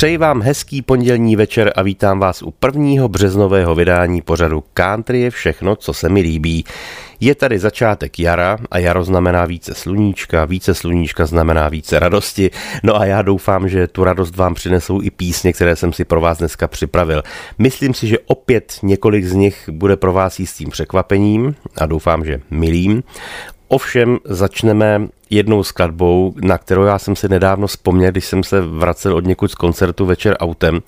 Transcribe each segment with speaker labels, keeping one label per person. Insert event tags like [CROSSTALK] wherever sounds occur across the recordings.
Speaker 1: Přeji vám hezký pondělní večer a vítám vás u prvního březnového vydání pořadu Country je všechno, co se mi líbí. Je tady začátek jara a jaro znamená více sluníčka, více sluníčka znamená více radosti. No a já doufám, že tu radost vám přinesou i písně, které jsem si pro vás dneska připravil. Myslím si, že opět několik z nich bude pro vás jistým překvapením a doufám, že milým. Ovšem začneme jednou skladbou, na kterou já jsem si nedávno vzpomněl, když jsem se vracel od někud z koncertu večer autem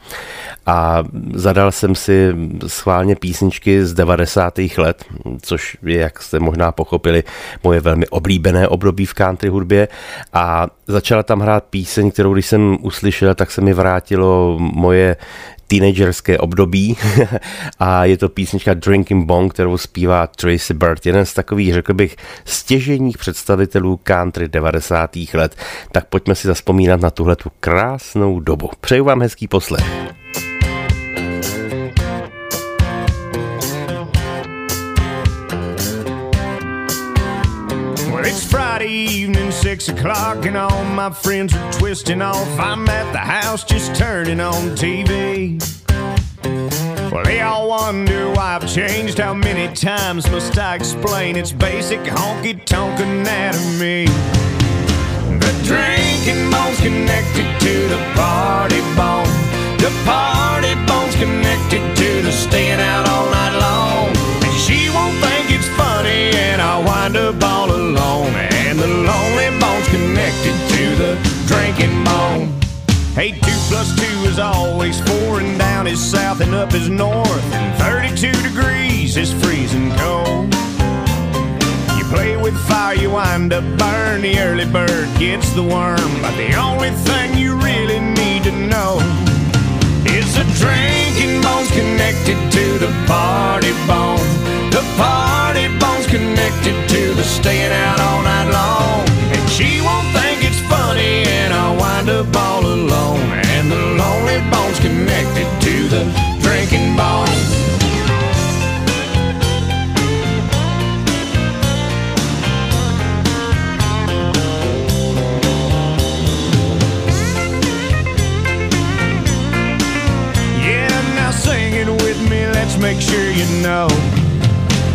Speaker 1: a zadal jsem si schválně písničky z 90. let, což je, jak jste možná pochopili, moje velmi oblíbené období v country hudbě a začala tam hrát píseň, kterou když jsem uslyšel, tak se mi vrátilo moje teenagerské období [LAUGHS] a je to písnička Drinking Bong, kterou zpívá Tracy Bird, jeden z takových, řekl bych, stěženích představitelů country 90. let. Tak pojďme si zaspomínat na tuhle tu krásnou dobu. Přeju vám hezký poslech.
Speaker 2: Six o'clock, and all my friends are twisting off. I'm at the house just turning on TV. Well, they all wonder why I've changed. How many times must I explain? It's basic honky tonk anatomy. The drinking bone's connected to the party bone. The party bone's connected to the staying out all night long. And she won't think it's funny, and I wind up all alone. And the lonely bone's connected to the drinking bone. Hey, two plus two is always four, and down is south and up is north, and 32 degrees is freezing cold. You play with fire, you wind up burn. The early bird gets the worm, but the only thing you really need to know is the drinking bone's connected to the party bone. The party bone's connected to the staying out all night long, and she won't funny, and I wind up all alone, and the lonely bone's connected to the drinking bone. Yeah, now sing it with me, let's make sure you know.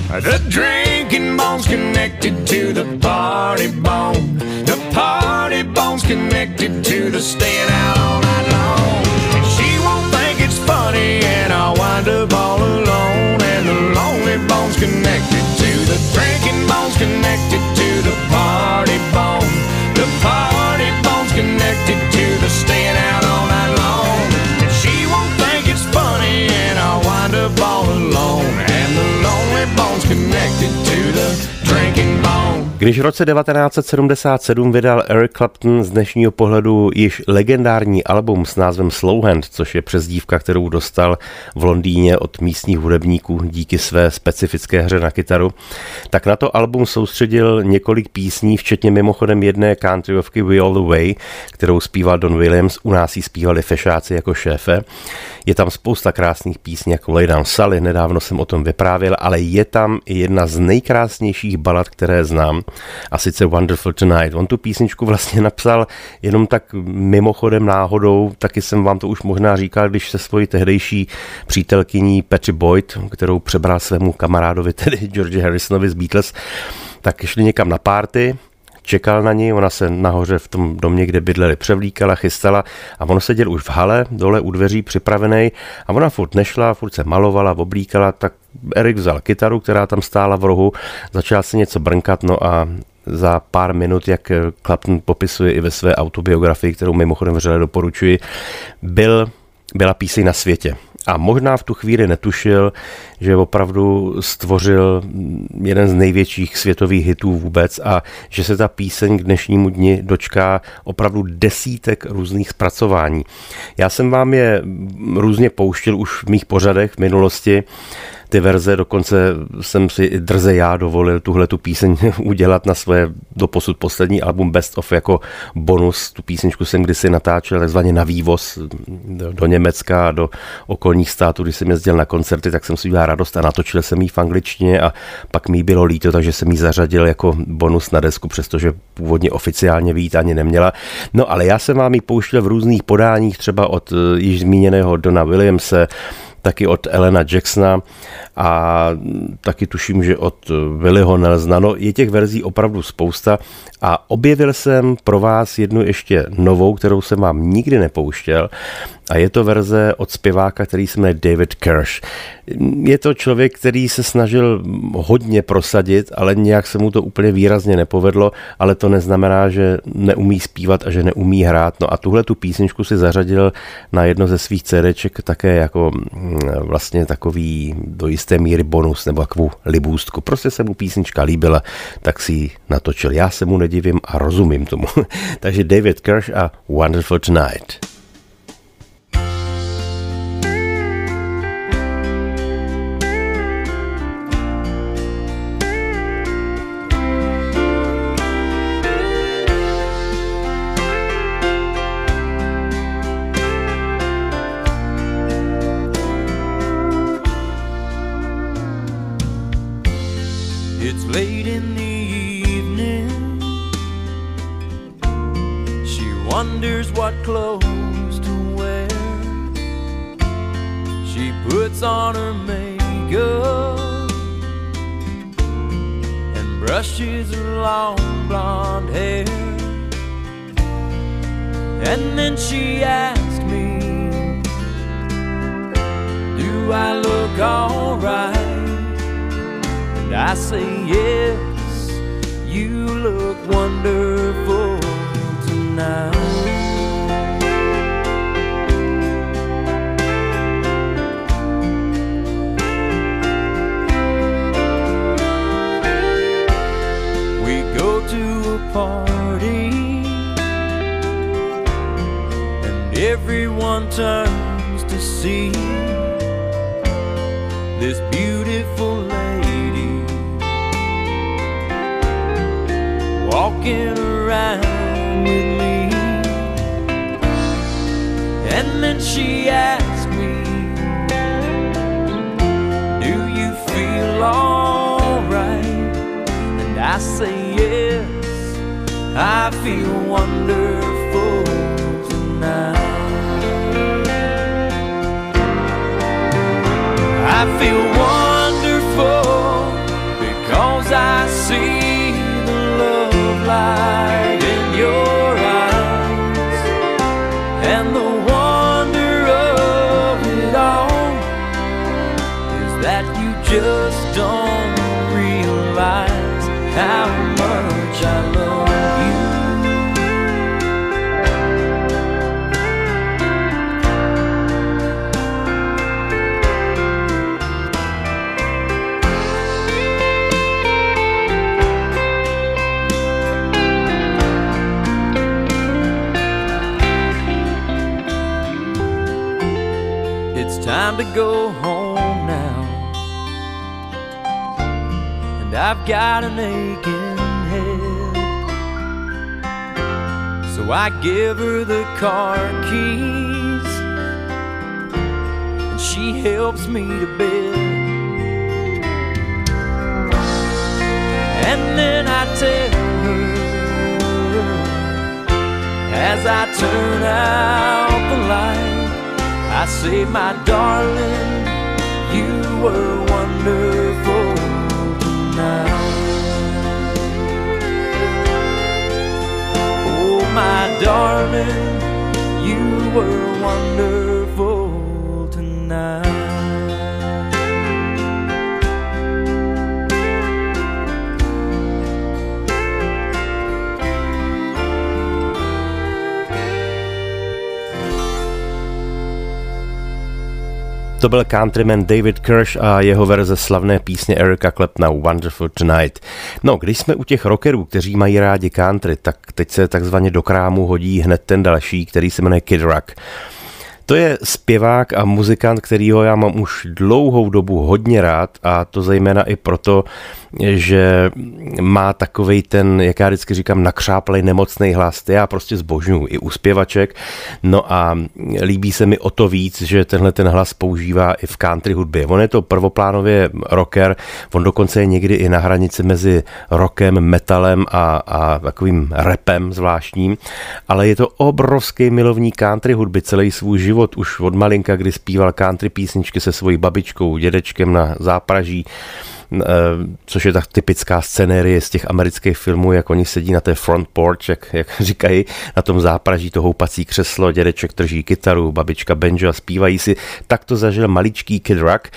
Speaker 2: The drinking bone's connected to the party bone. The party bone's connected to the staying out all night long. And she won't think it's funny, and I'll wind up all alone. And the lonely bone's connected to the drinking bone's connected to the party bone. The party bone's connected to the staying out
Speaker 1: Když v roce 1977 vydal Eric Clapton z dnešního pohledu již legendární album s názvem Slowhand, což je přezdívka, kterou dostal v Londýně od místních hudebníků díky své specifické hře na kytaru, tak na to album soustředil několik písní, včetně mimochodem jedné countryovky We All The Way, kterou zpíval Don Williams, u nás ji zpívali fešáci jako šéfe. Je tam spousta krásných písní jako Lay Down Sally, nedávno jsem o tom vyprávěl, ale je tam jedna z nejkrásnějších balad, které znám, a sice Wonderful Tonight. On tu písničku vlastně napsal jenom tak mimochodem náhodou, taky jsem vám to už možná říkal, když se svojí tehdejší přítelkyní Patty Boyd, kterou přebral svému kamarádovi, [LAUGHS] tedy George Harrisonovi z Beatles, tak šli někam na párty, čekal na ní, ona se nahoře v tom domě, kde bydleli, převlíkala, chystala a on seděl už v hale, dole u dveří připravený a ona furt nešla, furt se malovala, oblíkala, tak Erik vzal kytaru, která tam stála v rohu, začal se něco brnkat, no a za pár minut, jak Clapton popisuje i ve své autobiografii, kterou mimochodem vřele doporučuji, byl, byla píseň na světě. A možná v tu chvíli netušil, že opravdu stvořil jeden z největších světových hitů vůbec a že se ta píseň k dnešnímu dni dočká opravdu desítek různých zpracování. Já jsem vám je různě pouštěl už v mých pořadech v minulosti, ty verze, dokonce jsem si drze já dovolil tuhle tu píseň [LAUGHS] udělat na své doposud poslední album Best of jako bonus. Tu písničku jsem kdysi natáčel takzvaně na vývoz do, do Německa a do okolních států, když jsem jezdil na koncerty, tak jsem si udělal radost a natočil jsem ji v angličtině a pak mi bylo líto, takže jsem ji zařadil jako bonus na desku, přestože původně oficiálně vít ani neměla. No ale já jsem vám ji pouštěl v různých podáních, třeba od eh, již zmíněného Dona Williamse, taky od Elena Jacksona a taky tuším, že od Willyho Nelsona. No, je těch verzí opravdu spousta a objevil jsem pro vás jednu ještě novou, kterou jsem vám nikdy nepouštěl a je to verze od zpěváka, který se jmenuje David Kirsch. Je to člověk, který se snažil hodně prosadit, ale nějak se mu to úplně výrazně nepovedlo, ale to neznamená, že neumí zpívat a že neumí hrát. No a tuhle tu písničku si zařadil na jedno ze svých CDček také jako mm, vlastně takový do jisté míry bonus nebo takovou libůstku. Prostě se mu písnička líbila, tak si ji natočil. Já se mu nedivím a rozumím tomu. [LAUGHS] Takže David Kirsch a Wonderful Tonight.
Speaker 3: her makeup and brushes her long blonde hair. And then she asked me, Do I look alright? And I say, Yes, you look wonderful tonight. everyone turns to see this beautiful lady walking around with me. And then she asked me, Do you feel alright? And I say, Yes, I feel wonderful. I feel warm. Got an aching head. So I give her the car keys. And she helps me to bed. And then I tell her as I turn out the light. I say, my darling, you were wonderful darling, you were wonderful
Speaker 1: To byl countryman David Kirsch a jeho verze slavné písně Erika Claptona Wonderful Tonight. No, když jsme u těch rockerů, kteří mají rádi country, tak teď se takzvaně do krámu hodí hned ten další, který se jmenuje Kid Rock. To je zpěvák a muzikant, kterýho já mám už dlouhou dobu hodně rád a to zejména i proto, že má takovej ten, jak já vždycky říkám, nakřáplej nemocný hlas. Ty já prostě zbožňuji i u zpěvaček. No a líbí se mi o to víc, že tenhle ten hlas používá i v country hudbě. On je to prvoplánově rocker, on dokonce je někdy i na hranici mezi rockem, metalem a, a takovým rapem zvláštním, ale je to obrovský milovník country hudby celý svůj život, už od malinka, kdy zpíval country písničky se svojí babičkou, dědečkem na zápraží což je tak typická scenérie z těch amerických filmů, jak oni sedí na té front porch, jak, jak [LAUGHS] říkají, na tom zápraží to houpací křeslo, dědeček drží kytaru, babička banjo a zpívají si. Tak to zažil maličký Kid Rock.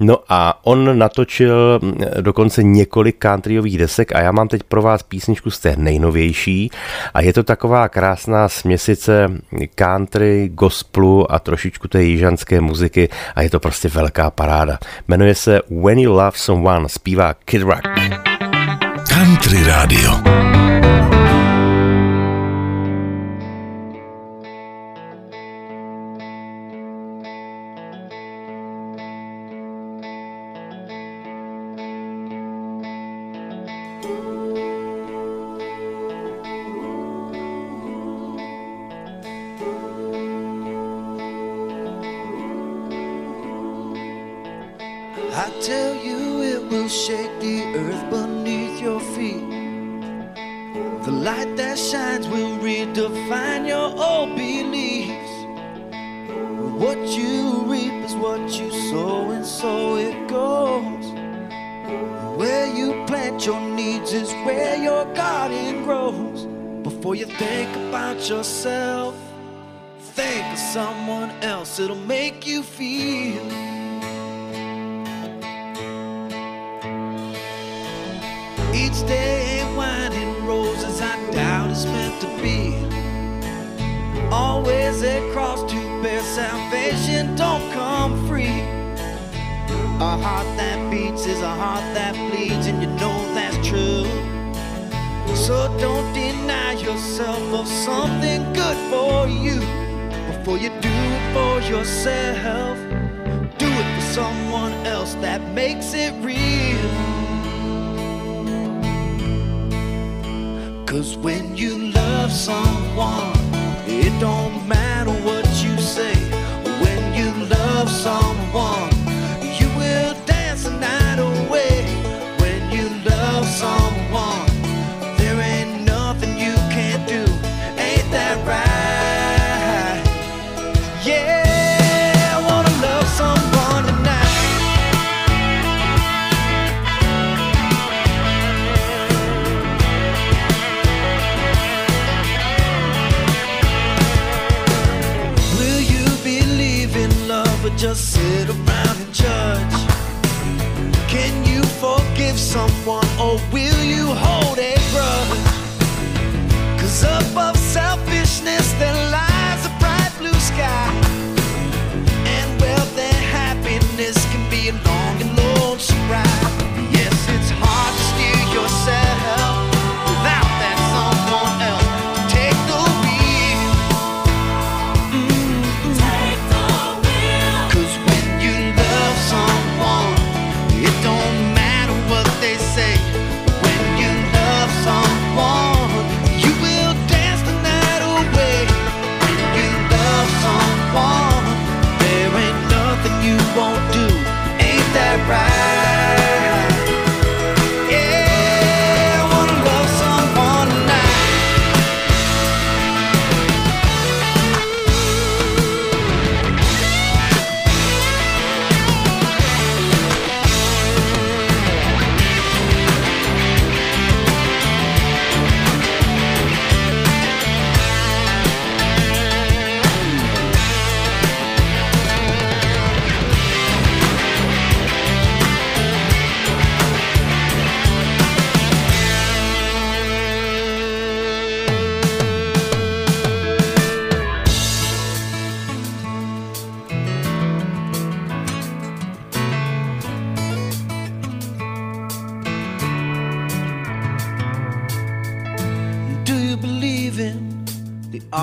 Speaker 1: No a on natočil mm, dokonce několik countryových desek a já mám teď pro vás písničku z té nejnovější a je to taková krásná směsice country, gospelu a trošičku té jižanské muziky a je to prostě velká paráda. Jmenuje se When You Love Someone One zpívá Kid Rock.
Speaker 4: Country Radio.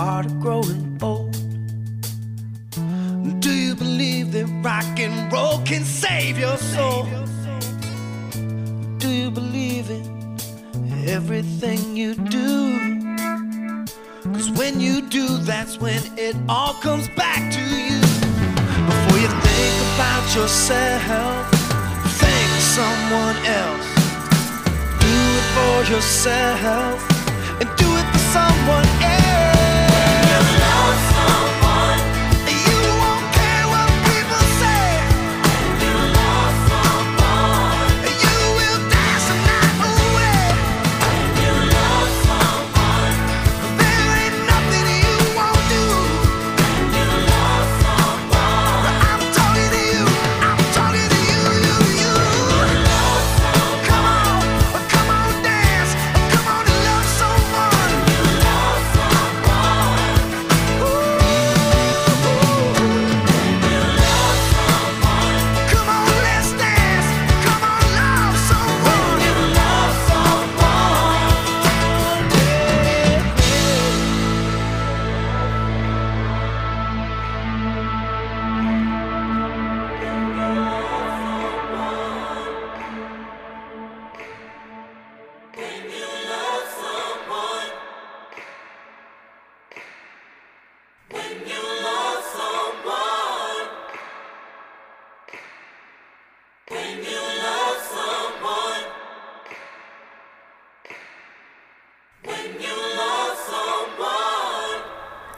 Speaker 5: heart of growing old.
Speaker 4: Do you believe that rock and roll can save your soul? Do you believe in everything you do? Cause when you do, that's when it all comes back to you. Before you think about yourself, think of someone else. Do it for yourself and do it for someone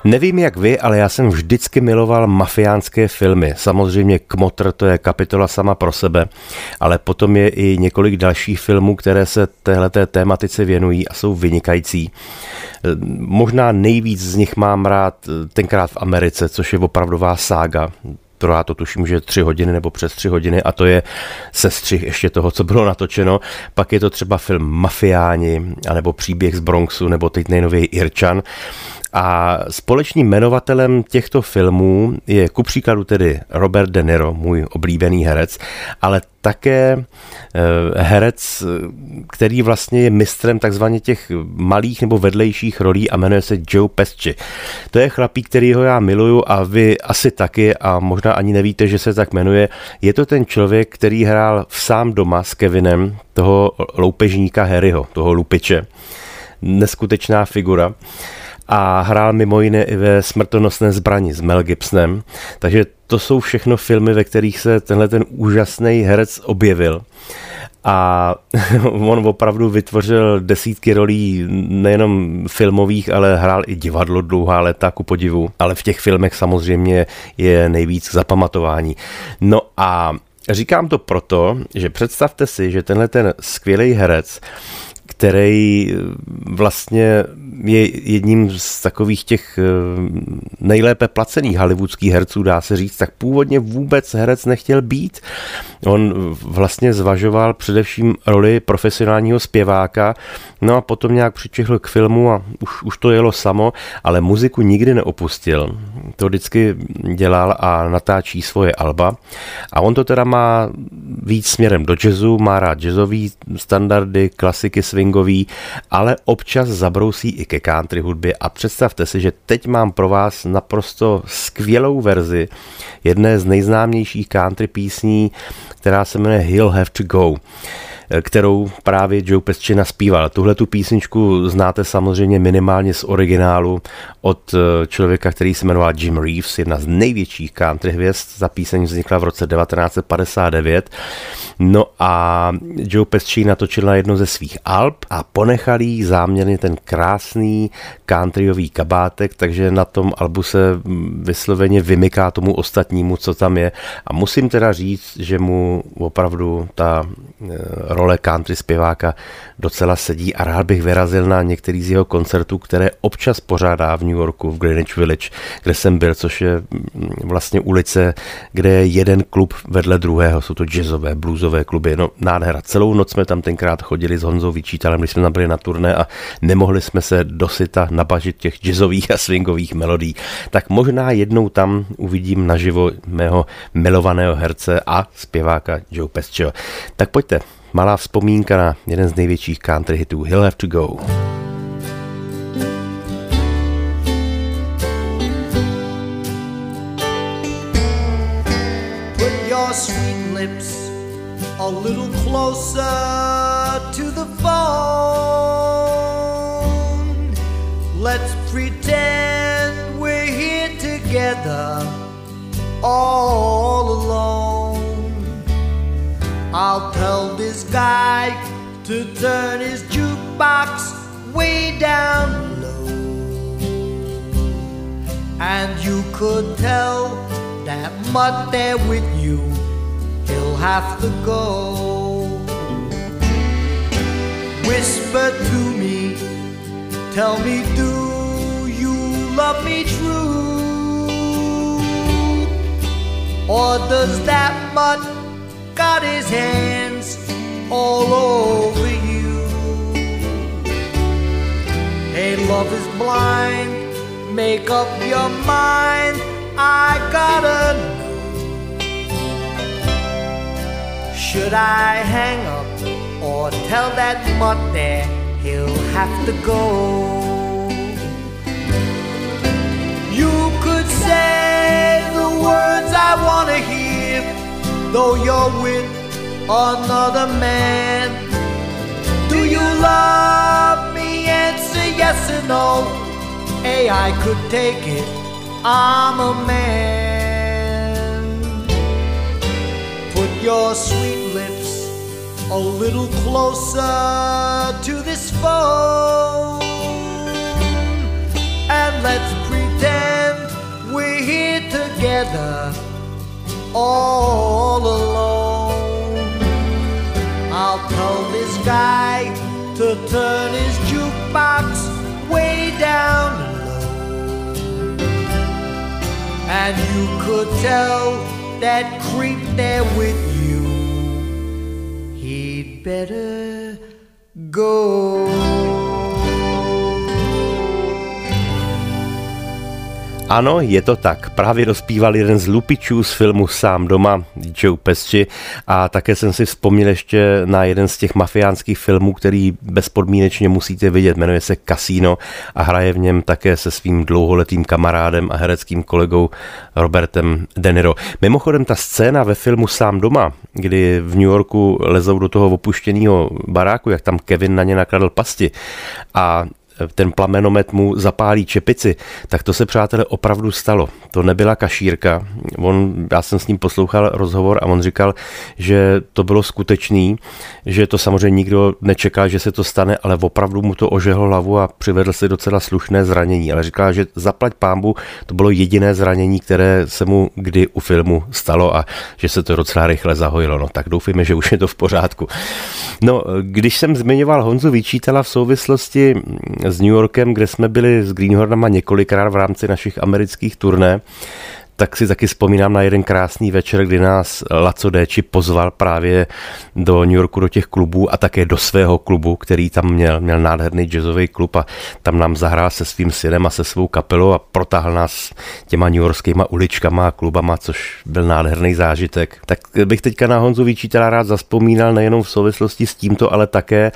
Speaker 1: Nevím jak vy, ale já jsem vždycky miloval mafiánské filmy. Samozřejmě Kmotr to je kapitola sama pro sebe, ale potom je i několik dalších filmů, které se téhleté tématice věnují a jsou vynikající. Možná nejvíc z nich mám rád tenkrát v Americe, což je opravdová sága trvá to tuším, že tři hodiny nebo přes tři hodiny a to je sestřih ještě toho, co bylo natočeno. Pak je to třeba film Mafiáni, anebo Příběh z Bronxu, nebo teď nejnověji Irčan. A společným jmenovatelem těchto filmů je ku příkladu tedy Robert De Niro, můj oblíbený herec, ale také eh, herec, který vlastně je mistrem takzvaně těch malých nebo vedlejších rolí a jmenuje se Joe Pesci. To je chlapík, kterýho já miluju a vy asi taky a možná ani nevíte, že se tak jmenuje. Je to ten člověk, který hrál v sám doma s Kevinem toho loupežníka Harryho, toho lupiče. Neskutečná figura a hrál mimo jiné i ve Smrtonosné zbrani s Mel Gibsonem. Takže to jsou všechno filmy, ve kterých se tenhle ten úžasný herec objevil. A [LAUGHS] on opravdu vytvořil desítky rolí nejenom filmových, ale hrál i divadlo dlouhá léta ku podivu. Ale v těch filmech samozřejmě je nejvíc zapamatování. No a Říkám to proto, že představte si, že tenhle ten skvělý herec který vlastně je jedním z takových těch eh, nejlépe placených hollywoodských herců, dá se říct, tak původně vůbec herec nechtěl být. On vlastně zvažoval především roli profesionálního zpěváka, no a potom nějak přičehl k filmu a už, už to jelo samo, ale muziku nikdy neopustil. To vždycky dělal a natáčí svoje alba. A on to teda má víc směrem do jazzu, má rád jazzový standardy, klasiky swingový, ale občas zabrousí i ke country hudbě a představte si, že teď mám pro vás naprosto skvělou verzi jedné z nejznámějších country písní, která se jmenuje He'll Have to Go kterou právě Joe Pesci naspíval. Tuhle tu písničku znáte samozřejmě minimálně z originálu od eh, člověka, který se jmenoval Jim Reeves, jedna z největších country hvězd. Ta píseň vznikla v roce 1959. No a Joe Pesci natočil na jedno ze svých alb a ponechal jí záměrně ten krásný countryový kabátek, takže na tom albu se vysloveně vymyká tomu ostatnímu, co tam je. A musím teda říct, že mu opravdu ta eh, role country zpěváka docela sedí a rád bych vyrazil na některý z jeho koncertů, které občas pořádá v New Yorku, v Greenwich Village, kde jsem byl, což je mm, vlastně ulice, kde je jeden klub vedle druhého, jsou to jazzové, bluesové kluby, no nádhera. Celou noc jsme tam tenkrát chodili s Honzou Vyčítalem, když jsme tam byli na turné a nemohli jsme se dosyta nabažit těch jazzových a swingových melodí. Tak možná jednou tam uvidím naživo mého milovaného herce a zpěváka Joe Pescio. Tak pojďte, malá vzpomínka na jeden z největších country hitů He'll Have To Go. Put your sweet lips a little closer to the phone.
Speaker 6: Let's pretend we're here together all alone. I'll tell this to turn his jukebox way down low. And you could tell that mutt there with you, he'll have to go. Whisper to me, tell me, do you love me true? Or does that mutt got his hands all over you? Hey, love is blind, make up your mind, I gotta know. Should I hang up or tell that mutt there he'll have to go? You could say the words I wanna hear, though you're with another man. Do you love me? Answer yes or no. Hey, I could take it. I'm a man. Put your sweet lips a little closer to this phone and let's pretend we're here together all alone. I'll tell this guy to turn his jukebox way down low. And you could tell that creep there with you, he'd better go.
Speaker 1: Ano, je to tak. Právě dospíval jeden z lupičů z filmu Sám doma, Joe Pesci, a také jsem si vzpomněl ještě na jeden z těch mafiánských filmů, který bezpodmínečně musíte vidět. Jmenuje se Casino a hraje v něm také se svým dlouholetým kamarádem a hereckým kolegou Robertem De Niro. Mimochodem ta scéna ve filmu Sám doma, kdy v New Yorku lezou do toho opuštěného baráku, jak tam Kevin na ně nakladl pasti a ten plamenomet mu zapálí čepici, tak to se, přátelé, opravdu stalo. To nebyla kašírka. On, já jsem s ním poslouchal rozhovor a on říkal, že to bylo skutečný, že to samozřejmě nikdo nečekal, že se to stane, ale opravdu mu to ožehlo hlavu a přivedl si docela slušné zranění. Ale říkal, že zaplať pámbu, to bylo jediné zranění, které se mu kdy u filmu stalo a že se to docela rychle zahojilo. No tak doufíme, že už je to v pořádku. No, když jsem zmiňoval Honzu Vyčítala v souvislosti s New Yorkem, kde jsme byli s Greenhornama několikrát v rámci našich amerických turné, tak si taky vzpomínám na jeden krásný večer, kdy nás Laco Déči pozval právě do New Yorku, do těch klubů a také do svého klubu, který tam měl, měl nádherný jazzový klub a tam nám zahrál se svým synem a se svou kapelou a protáhl nás těma New Yorkskýma uličkama a klubama, což byl nádherný zážitek. Tak bych teďka na Honzu Vyčítala rád zaspomínal nejenom v souvislosti s tímto, ale také,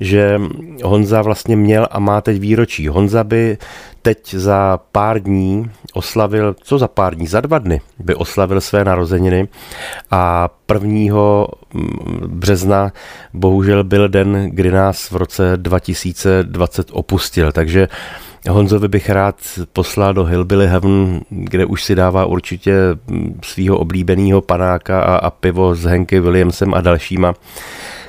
Speaker 1: že Honza vlastně měl a má teď výročí. Honza by teď za pár dní oslavil, co za pár dní, za dva dny by oslavil své narozeniny a 1. března bohužel byl den, kdy nás v roce 2020 opustil, takže Honzovi bych rád poslal do Hillbilly Heaven, kde už si dává určitě svého oblíbeného panáka a, a pivo s Henky Williamsem a dalšíma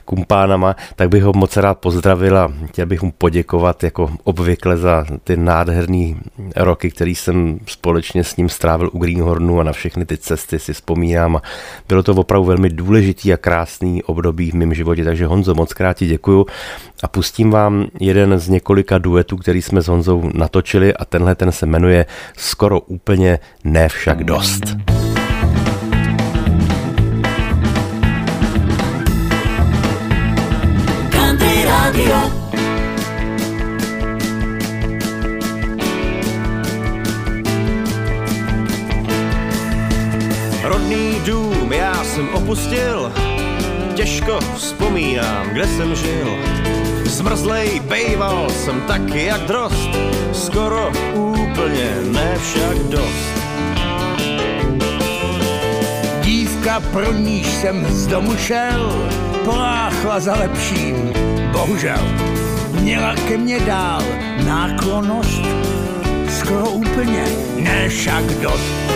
Speaker 1: kumpánama, tak bych ho moc rád pozdravil a chtěl bych mu poděkovat jako obvykle za ty nádherné roky, který jsem společně s ním strávil u Greenhornu a na všechny ty cesty si vzpomínám bylo to opravdu velmi důležitý a krásný období v mém životě, takže Honzo, moc krát ti děkuju a pustím vám jeden z několika duetů, který jsme s Honzou natočili a tenhle ten se jmenuje Skoro úplně ne však dost.
Speaker 2: Jsem opustil, těžko vzpomínám, kde jsem žil. Zmrzlej bejval jsem taky jak drost, skoro úplně, ne však dost.
Speaker 5: Dívka, pro níž jsem z domu šel, poláchla za lepším, bohužel. Měla ke mně dál náklonost, skoro úplně, ne však dost.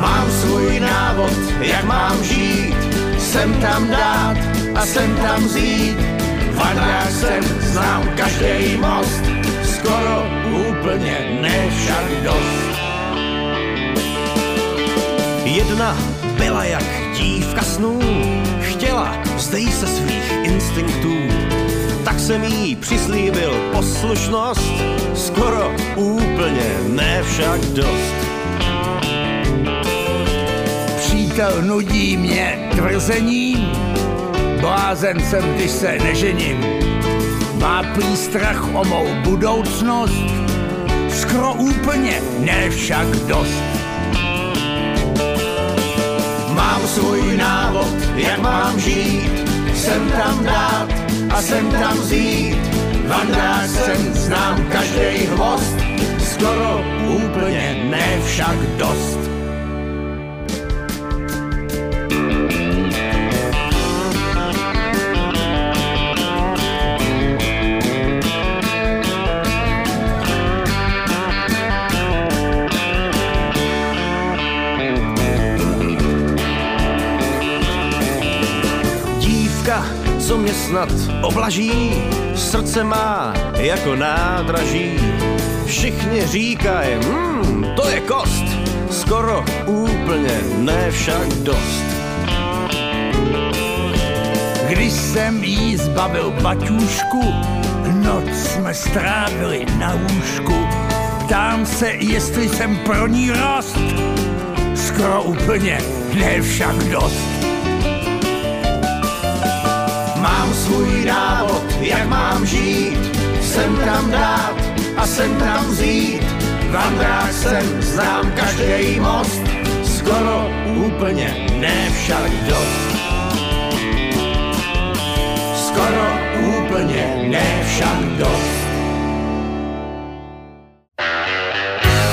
Speaker 5: Mám svůj návod, jak mám žít, sem tam dát a sem tam vzít. Vandrách jsem, znám každý most, skoro úplně ne však dost.
Speaker 2: Jedna byla jak dívka snů, chtěla vzdej se svých instinktů. Tak jsem jí přislíbil poslušnost, skoro úplně ne však dost.
Speaker 5: Přítel nudí mě tvrzením, blázen jsem, když se nežením. Má prý strach o mou budoucnost, skoro úplně ne však dost.
Speaker 2: Mám svůj návod, jak mám žít, sem tam dát a sem tam vzít. Vandrák jsem, znám každý hvost, skoro úplně ne však dost. Mě snad oblaží, srdce má jako nádraží. Všichni říkají, hmm, to je kost, skoro úplně ne však dost.
Speaker 5: Když jsem jí zbavil baťůšku, noc jsme strávili na lůžku. Ptám se, jestli jsem pro ní rost, skoro úplně ne však dost.
Speaker 2: Svůj návod, jak mám žít, sem tam dát a sem tam vzít. Vandrák jsem, znám každý most, skoro úplně ne však dost. Skoro úplně ne však dost.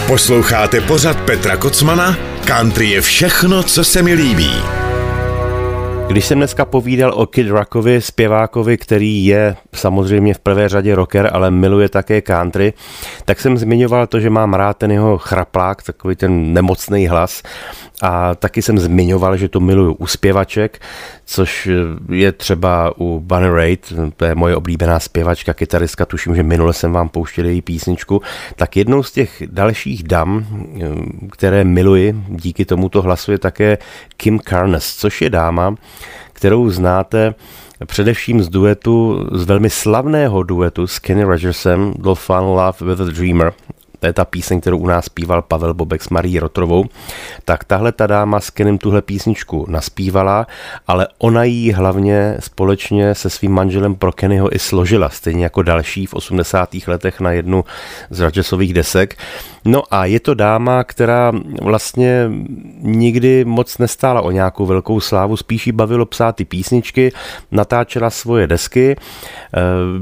Speaker 4: Posloucháte pořad Petra Kocmana? Country je všechno, co se mi líbí.
Speaker 1: Když jsem dneska povídal o Kid Rockovi, zpěvákovi, který je samozřejmě v prvé řadě rocker, ale miluje také country, tak jsem zmiňoval to, že mám rád ten jeho chraplák, takový ten nemocný hlas. A taky jsem zmiňoval, že to miluju u zpěvaček, což je třeba u Bunny Raitt, to je moje oblíbená zpěvačka, kytaristka, tuším, že minule jsem vám pouštěl její písničku, tak jednou z těch dalších dam, které miluji díky tomuto hlasu je také Kim Carnes, což je dáma, kterou znáte především z duetu, z velmi slavného duetu s Kenny Rogersem, Dolphin Love with a Dreamer, to je ta píseň, kterou u nás zpíval Pavel Bobek s Marí Rotrovou, tak tahle ta dáma s Kenem tuhle písničku naspívala, ale ona ji hlavně společně se svým manželem pro Kennyho i složila, stejně jako další v 80. letech na jednu z Rodgersových desek. No a je to dáma, která vlastně nikdy moc nestála o nějakou velkou slávu, spíš jí bavilo psát ty písničky, natáčela svoje desky,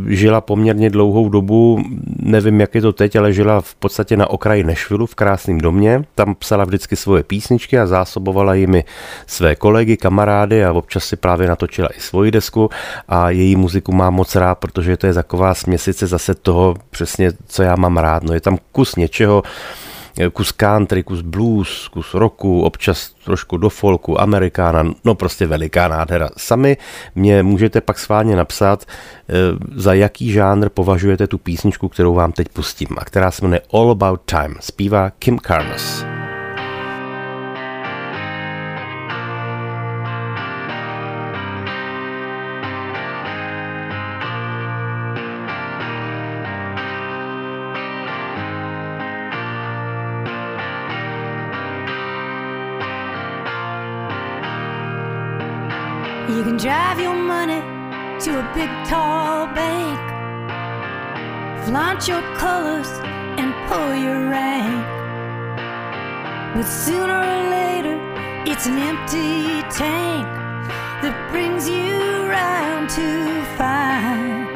Speaker 1: žila poměrně dlouhou dobu, nevím, jak je to teď, ale žila v podstatě na okraji Nešvilu v krásném domě. Tam psala vždycky svoje písničky a zásobovala jimi své kolegy, kamarády a občas si právě natočila i svoji desku a její muziku mám moc rád, protože to je taková směsice zase toho přesně, co já mám rád. No je tam kus něčeho, kus country, kus blues, kus rocku, občas trošku do folku, amerikána, no prostě veliká nádhera. Sami mě můžete pak sválně napsat, eh, za jaký žánr považujete tu písničku, kterou vám teď pustím a která se jmenuje All About Time. Zpívá Kim Carnes.
Speaker 7: Drive your money to a big tall bank, flaunt your colors and pull your rank. But sooner or later, it's an empty tank that brings you round to find.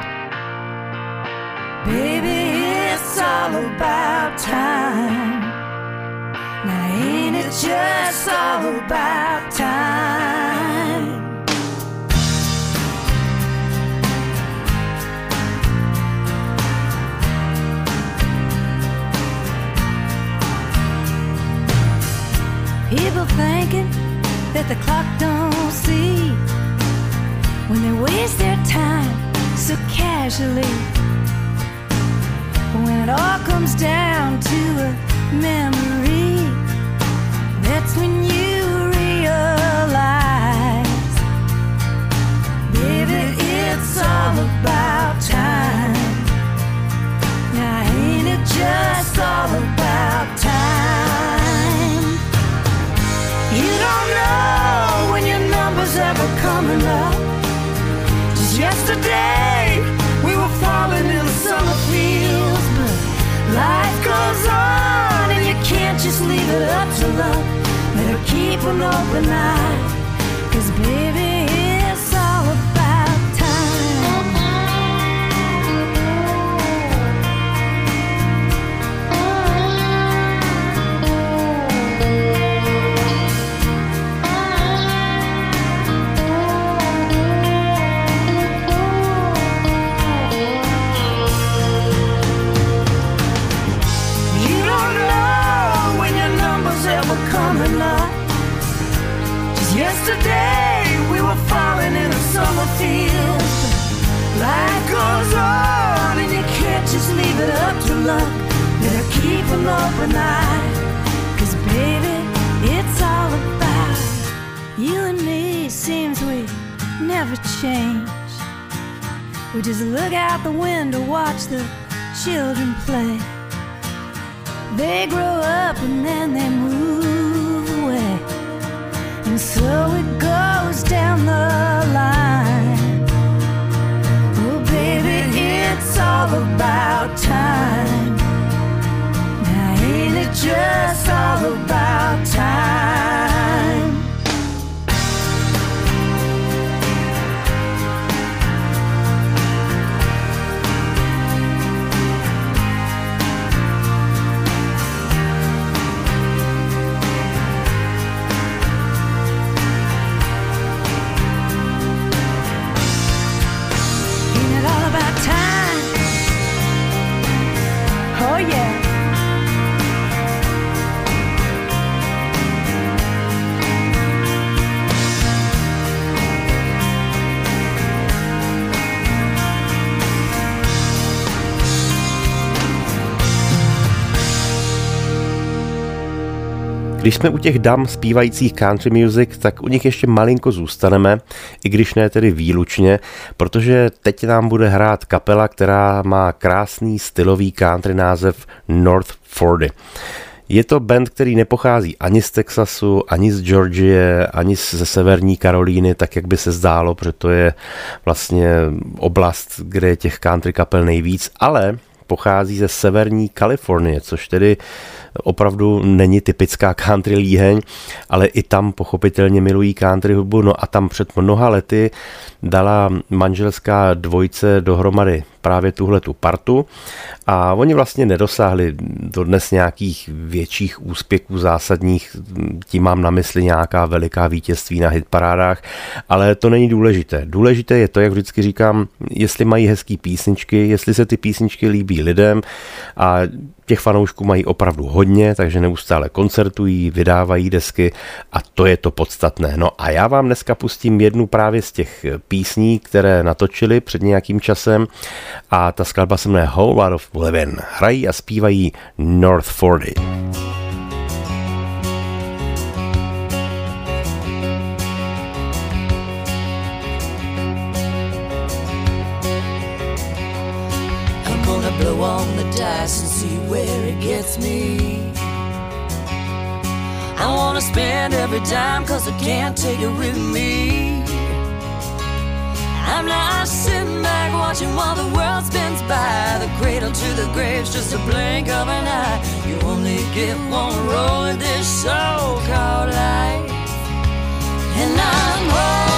Speaker 7: Baby, it's all about time. Now, ain't it just all about time? People thinking that the clock don't see when they waste their time so casually. When it all comes down to a memory, that's when you realize, baby, it's all about time. Now, ain't it just all about time? You don't know when your number's ever coming up. Just yesterday, we were falling in the summer fields, but life goes on, and you can't just leave it up to luck. Better keep an open eye,
Speaker 1: Když jsme u těch dam zpívajících country music, tak u nich ještě malinko zůstaneme, i když ne tedy výlučně, protože teď nám bude hrát kapela, která má krásný stylový country název North Fordy. Je to band, který nepochází ani z Texasu, ani z Georgie, ani ze severní Karolíny, tak jak by se zdálo, protože to je vlastně oblast, kde je těch country kapel nejvíc, ale pochází ze severní Kalifornie, což tedy opravdu není typická country líheň, ale i tam pochopitelně milují country hudbu. No a tam před mnoha lety dala manželská dvojce dohromady právě tuhle tu partu a oni vlastně nedosáhli dodnes nějakých větších úspěchů zásadních, tím mám na mysli nějaká veliká vítězství na hitparádách, ale to není důležité. Důležité je to, jak vždycky říkám, jestli mají hezký písničky, jestli se ty písničky líbí lidem a těch fanoušků mají opravdu hodně, takže neustále koncertují, vydávají desky a to je to podstatné. No a já vám dneska pustím jednu právě z těch písní, které natočili před nějakým časem a ta skladba se jmenuje Whole Lot of Living. Hrají a zpívají North Fordy.
Speaker 3: It gets me. I wanna spend every dime cause I can't take it with me. I'm not sitting back watching while the world spins by. The cradle to the grave's just a blink of an eye. You only get one roll in this so-called life. And I'm old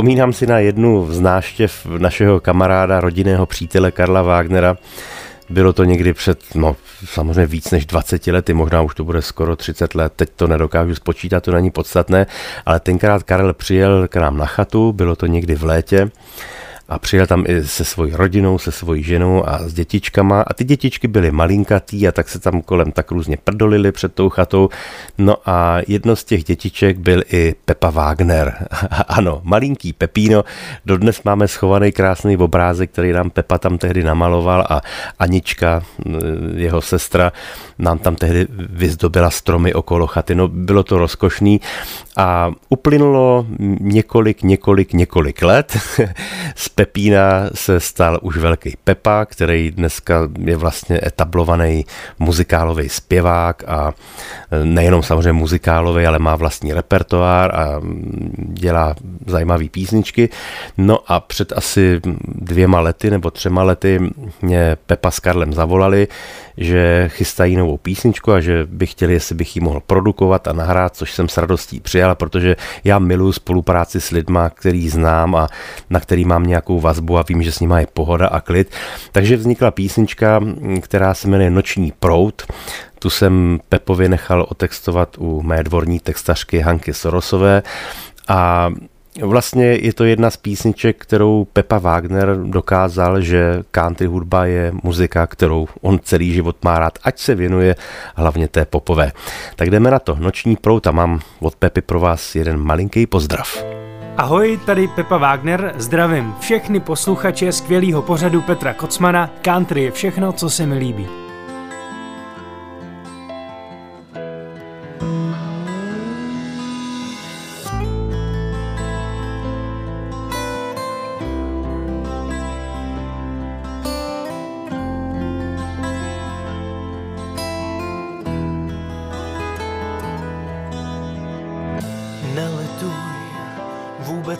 Speaker 1: Vzpomínám si na jednu z náštěv našeho kamaráda, rodinného přítele Karla Wagnera. Bylo to někdy před, no samozřejmě víc než 20 lety, možná už to bude skoro 30 let, teď to nedokážu spočítat, to není podstatné, ale tenkrát Karel přijel k nám na chatu, bylo to někdy v létě a přijel tam i se svojí rodinou, se svojí ženou a s dětičkama a ty dětičky byly malinkatý a tak se tam kolem tak různě prdolili před tou chatou. No a jedno z těch dětiček byl i Pepa Wagner. [LAUGHS] ano, malinký Pepíno. Dodnes máme schovaný krásný obrázek, který nám Pepa tam tehdy namaloval a Anička, jeho sestra, nám tam tehdy vyzdobila stromy okolo chaty. No bylo to rozkošný a uplynulo několik, několik, několik let. [LAUGHS] Pepína se stal už velký Pepa, který dneska je vlastně etablovaný muzikálový zpěvák a nejenom samozřejmě muzikálový, ale má vlastní repertoár a dělá zajímavé písničky. No a před asi dvěma lety nebo třema lety mě Pepa s Karlem zavolali, že chystají novou písničku a že by chtěli, jestli bych ji mohl produkovat a nahrát, což jsem s radostí přijal, protože já miluji spolupráci s lidma, který znám a na který mám nějakou vazbu a vím, že s nima je pohoda a klid. Takže vznikla písnička, která se jmenuje Noční prout. Tu jsem Pepovi nechal otextovat u mé dvorní textařky Hanky Sorosové a Vlastně je to jedna z písniček, kterou Pepa Wagner dokázal, že country hudba je muzika, kterou on celý život má rád, ať se věnuje hlavně té popové. Tak jdeme na to. Noční prout a mám od Pepy pro vás jeden malinký pozdrav.
Speaker 8: Ahoj, tady Pepa Wagner, zdravím všechny posluchače skvělého pořadu Petra Kocmana. Country je všechno, co se mi líbí.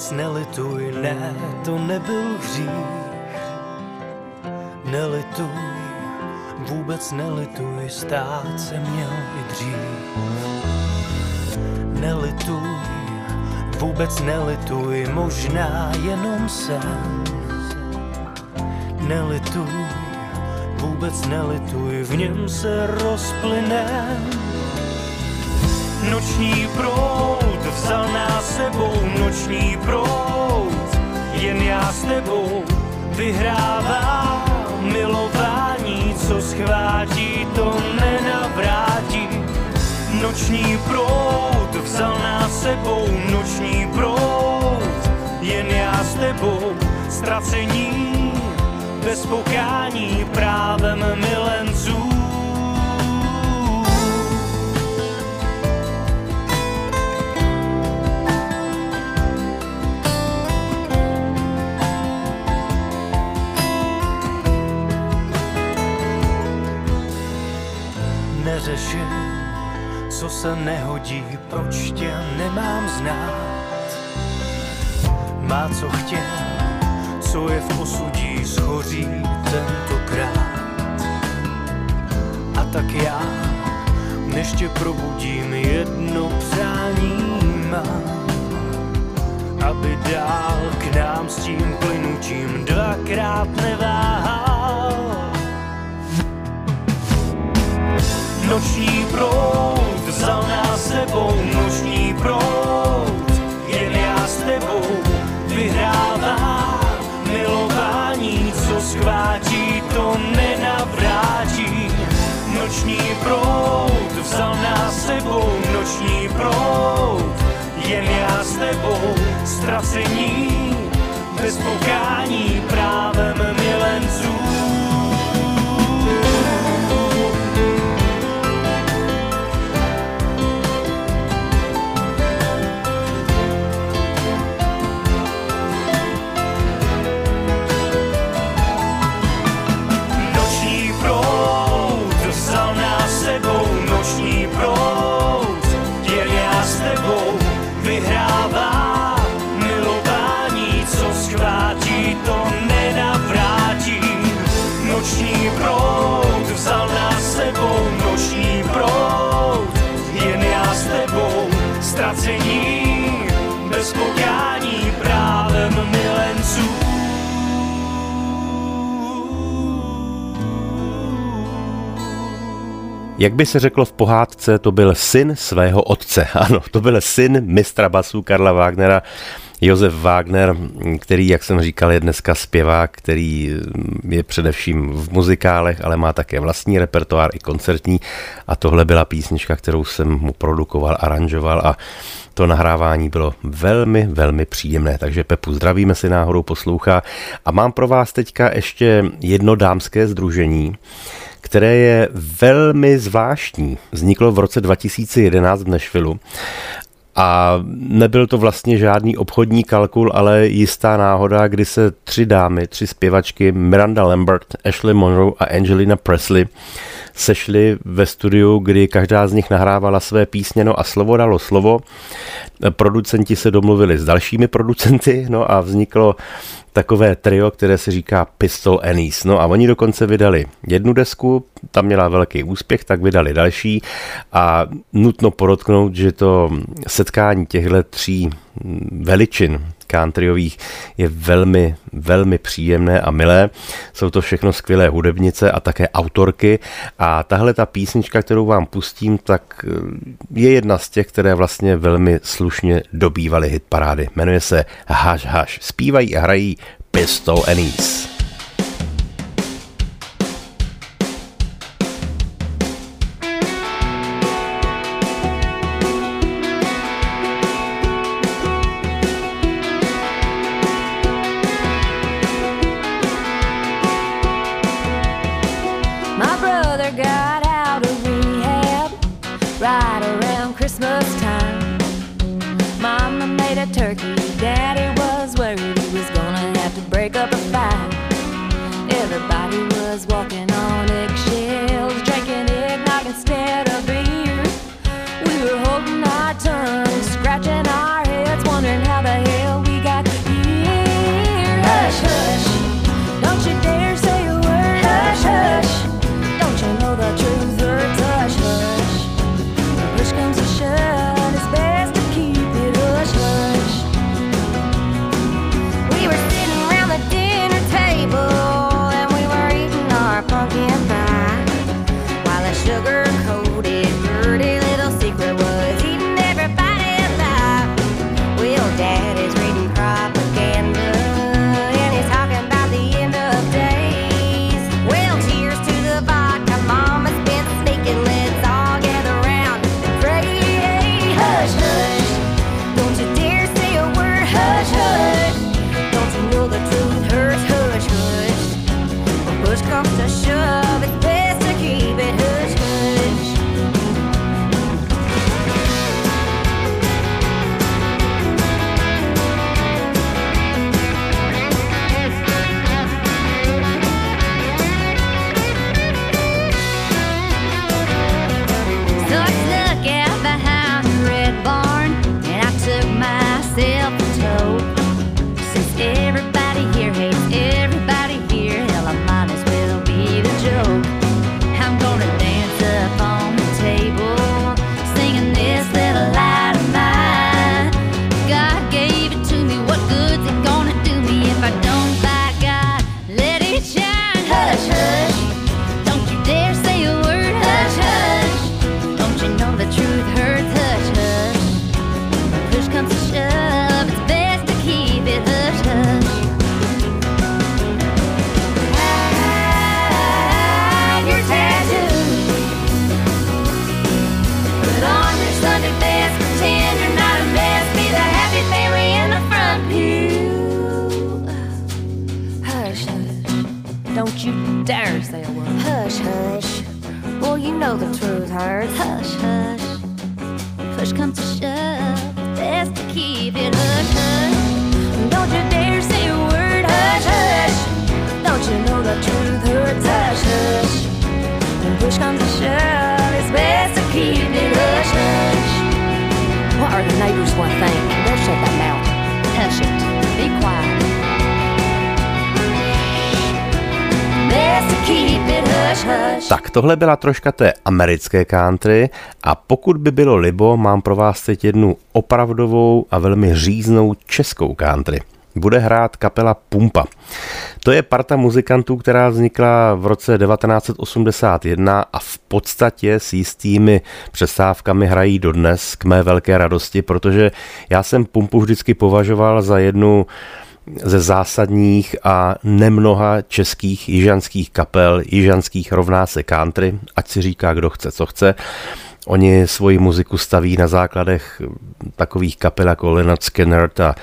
Speaker 9: Nelituj, ne, to nebyl hřích. Nelituj, vůbec nelituj, stát se měl i dřív. Nelituj, vůbec nelituj, možná jenom sen. Nelituj, vůbec nelituj, v něm se rozplyne. Noční proud. Vzal nás sebou, noční proud, jen já s tebou vyhrává milování, co schvátí, to nenavrátí. Noční proud. Vzal nás sebou, noční proud, jen já s tebou ztracení, bez pokání právem milenců. Se nehodí, proč tě nemám znát. Má co chtěl, co je v osudí, schoří tentokrát. A tak já, než tě probudím, jedno přání mám. Aby dál k nám s tím plynutím dvakrát neváhal vyhrává. Noční proud. Vzal nás sebou, noční proud, jen já s tebou, ztracení, bez pokání,
Speaker 1: Jak by se řeklo v pohádce, to byl syn svého otce. [LAUGHS] Ano, to byl syn mistra basů Karla Wagnera, Josef Wagner, který, jak jsem říkal, je dneska zpěvák, který je především v muzikálech, ale má také vlastní repertoár i koncertní. A tohle byla písnička, kterou jsem mu produkoval, aranžoval a to nahrávání bylo velmi, velmi příjemné, takže Pepu zdravíme si náhodou poslouchá. A mám pro vás teďka ještě jedno dámské združení, které je velmi zvláštní. Vzniklo v roce 2011 v Nashvilleu a nebyl to vlastně žádný obchodní kalkul, ale jistá náhoda, kdy se tři dámy, tři zpěvačky, Miranda Lambert, Ashley Monroe a Angelina Presley, sešli ve studiu, kdy každá z nich nahrávala své písně, no a slovo dalo slovo. Producenti se domluvili s dalšími producenty, no a vzniklo takové trio, které se říká Pistol Annies. No a oni dokonce vydali jednu desku, tam měla velký úspěch, tak vydali další a nutno podotknout, že to setkání těchto tří veličin countryových je velmi, velmi příjemné a milé. Jsou to všechno skvělé hudebnice a také autorky a tahle ta písnička, kterou vám pustím, tak je jedna z těch, které vlastně velmi slušně dobývaly hit parády. Jmenuje se Haš Haš. Zpívají a hrají Pistol Annies.
Speaker 7: My Hush, hush. Well, you know the truth hurts. Hush, hush. Push comes to shove. Best to keep it hush, hush. Don't you dare say a word. Hush, hush. Don't you know the truth hurts? Hush, hush. When push comes to shove, it's best to keep it hush, hush. What are the neighbors gonna think? They'll shut that mouth. Hush it.
Speaker 1: Tak tohle byla troška té americké country a pokud by bylo libo, mám pro vás teď jednu opravdovou a velmi říznou českou country. Bude hrát kapela Pumpa. To je parta muzikantů, která vznikla v roce 1981 a v podstatě s jistými přestávkami hrají dodnes k mé velké radosti, protože já jsem Pumpu vždycky považoval za jednu ze zásadních a nemnoha českých jižanských kapel, jižanských rovná se country, ať si říká, kdo chce, co chce. Oni svoji muziku staví na základech takových kapel jako Leonard Skinner a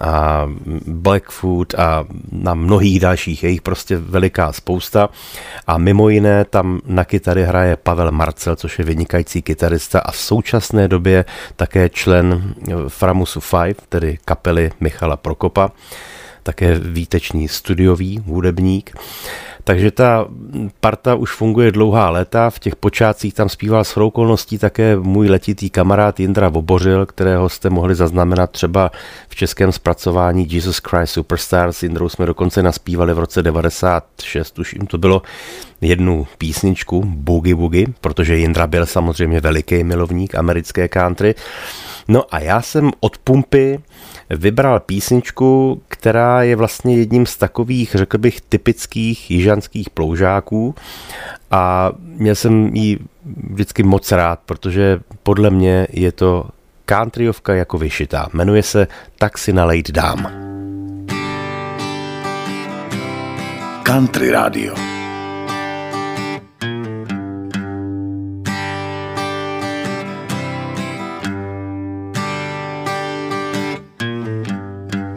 Speaker 1: a Blackfoot a na mnohých dalších, je jich prostě veliká spousta. A mimo jiné tam na kytary hraje Pavel Marcel, což je vynikající kytarista a v současné době také člen Framusu 5, tedy kapely Michala Prokopa, také výtečný studiový hudebník. Takže ta parta už funguje dlouhá léta. V těch počátcích tam zpíval s okolností také můj letitý kamarád Jindra Vobořil, kterého jste mohli zaznamenat třeba v českém zpracování Jesus Christ Superstar. S Jindrou jsme dokonce naspívali v roce 96, už jim to bylo jednu písničku Boogie Boogie, protože Jindra byl samozřejmě veliký milovník americké country. No a já jsem od Pumpy vybral písničku, která je vlastně jedním z takových, řekl bych, typických jižanských ploužáků a měl jsem ji vždycky moc rád, protože podle mě je to countryovka jako vyšitá. Jmenuje se Tak si nalejt dám.
Speaker 5: Country Radio.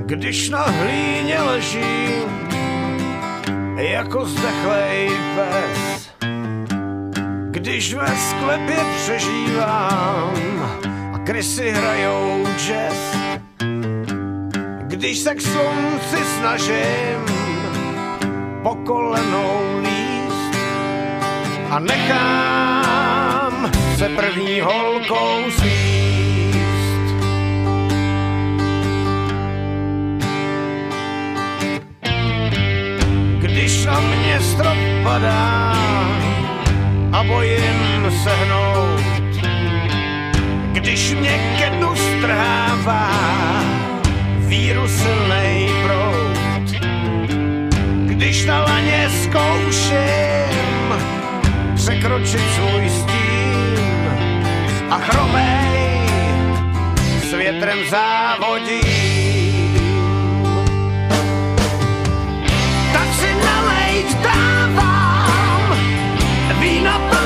Speaker 2: Když na hlíně ležím jako zdechlej pes, když ve sklepě přežívám a krysy hrajou jazz, když se k slunci snažím po kolenou líst a nechám se první holkou svíst. Na mě strop padá a bojím se hnout, když mě ke dnu strhává víru silnej prout, když na laně zkouším překročit svůj stín a chromej s větrem závodím. not. up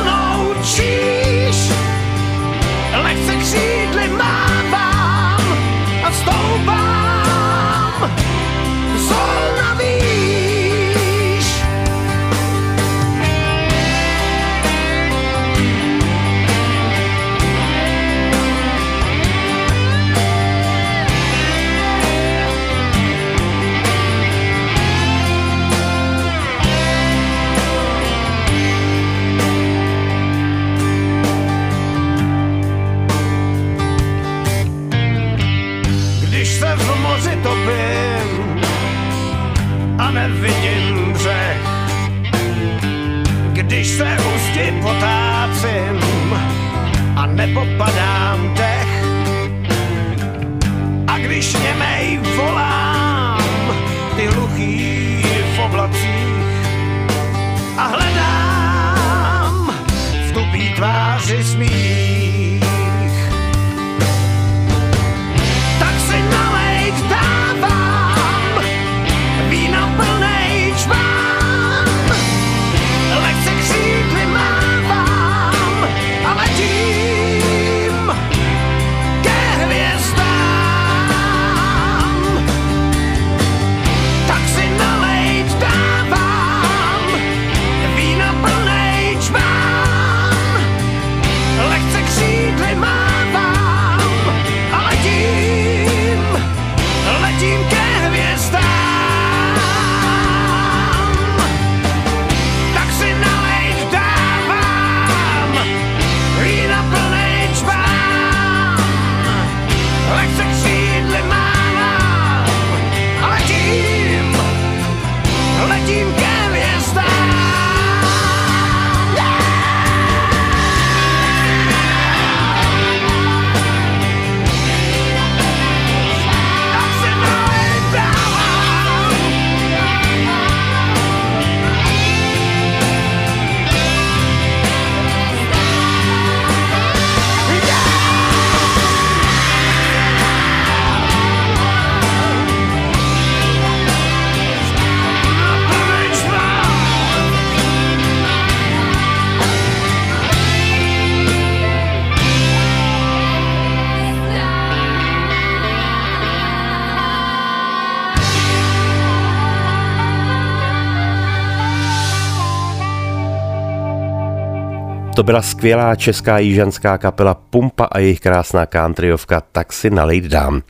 Speaker 10: To byla skvělá česká jižanská kapela Pumpa a jejich krásná countryovka Tak si nalejt dám.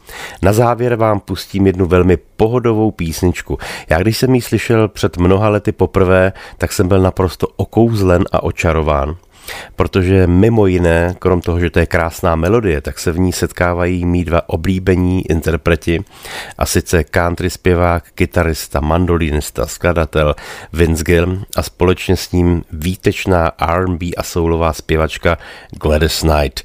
Speaker 10: Na závěr vám pustím jednu velmi pohodovou písničku. Já když jsem ji slyšel před mnoha lety poprvé, tak jsem byl naprosto okouzlen a očarován protože mimo jiné, krom toho, že to je krásná melodie, tak se v ní setkávají mý dva oblíbení interpreti, a sice country zpěvák, kytarista, mandolinista, skladatel Vince Gill a společně s ním výtečná R&B a soulová zpěvačka Gladys Knight.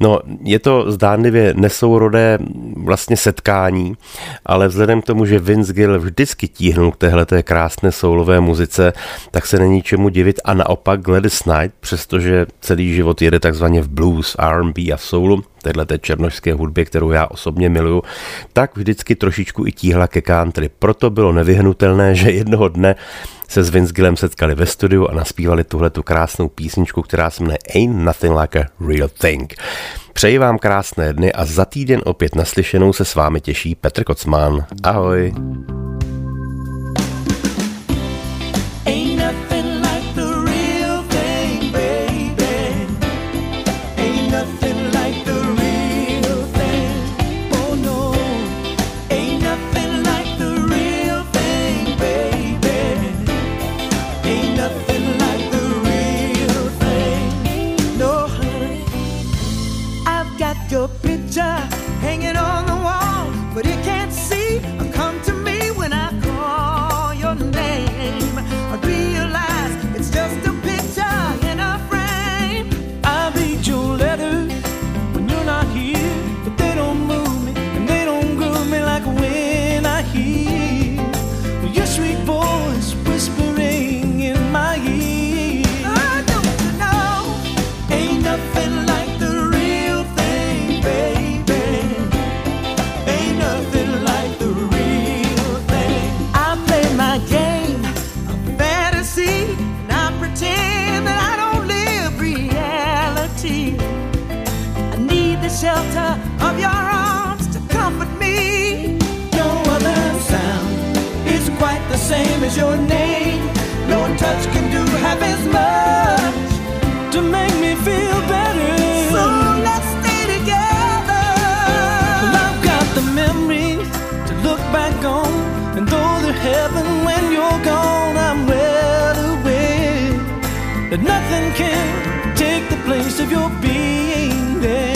Speaker 10: No, je to zdánlivě nesourodé vlastně setkání, ale vzhledem k tomu, že Vince Gill vždycky tíhnul k téhleté krásné soulové muzice, tak se není čemu divit a naopak Gladys Knight, přestože celý život jede takzvaně v blues, R&B a soulu, téhleté černožské hudbě, kterou já osobně miluju, tak vždycky trošičku i tíhla ke country. Proto bylo nevyhnutelné, že jednoho dne se s Vince Gillem setkali ve studiu a naspívali tuhle tu krásnou písničku, která se jmenuje Ain't Nothing Like a Real Thing. Přeji vám krásné dny a za týden opět naslyšenou se s vámi těší Petr Kocman. Ahoj.
Speaker 11: That nothing can take the place of your being there.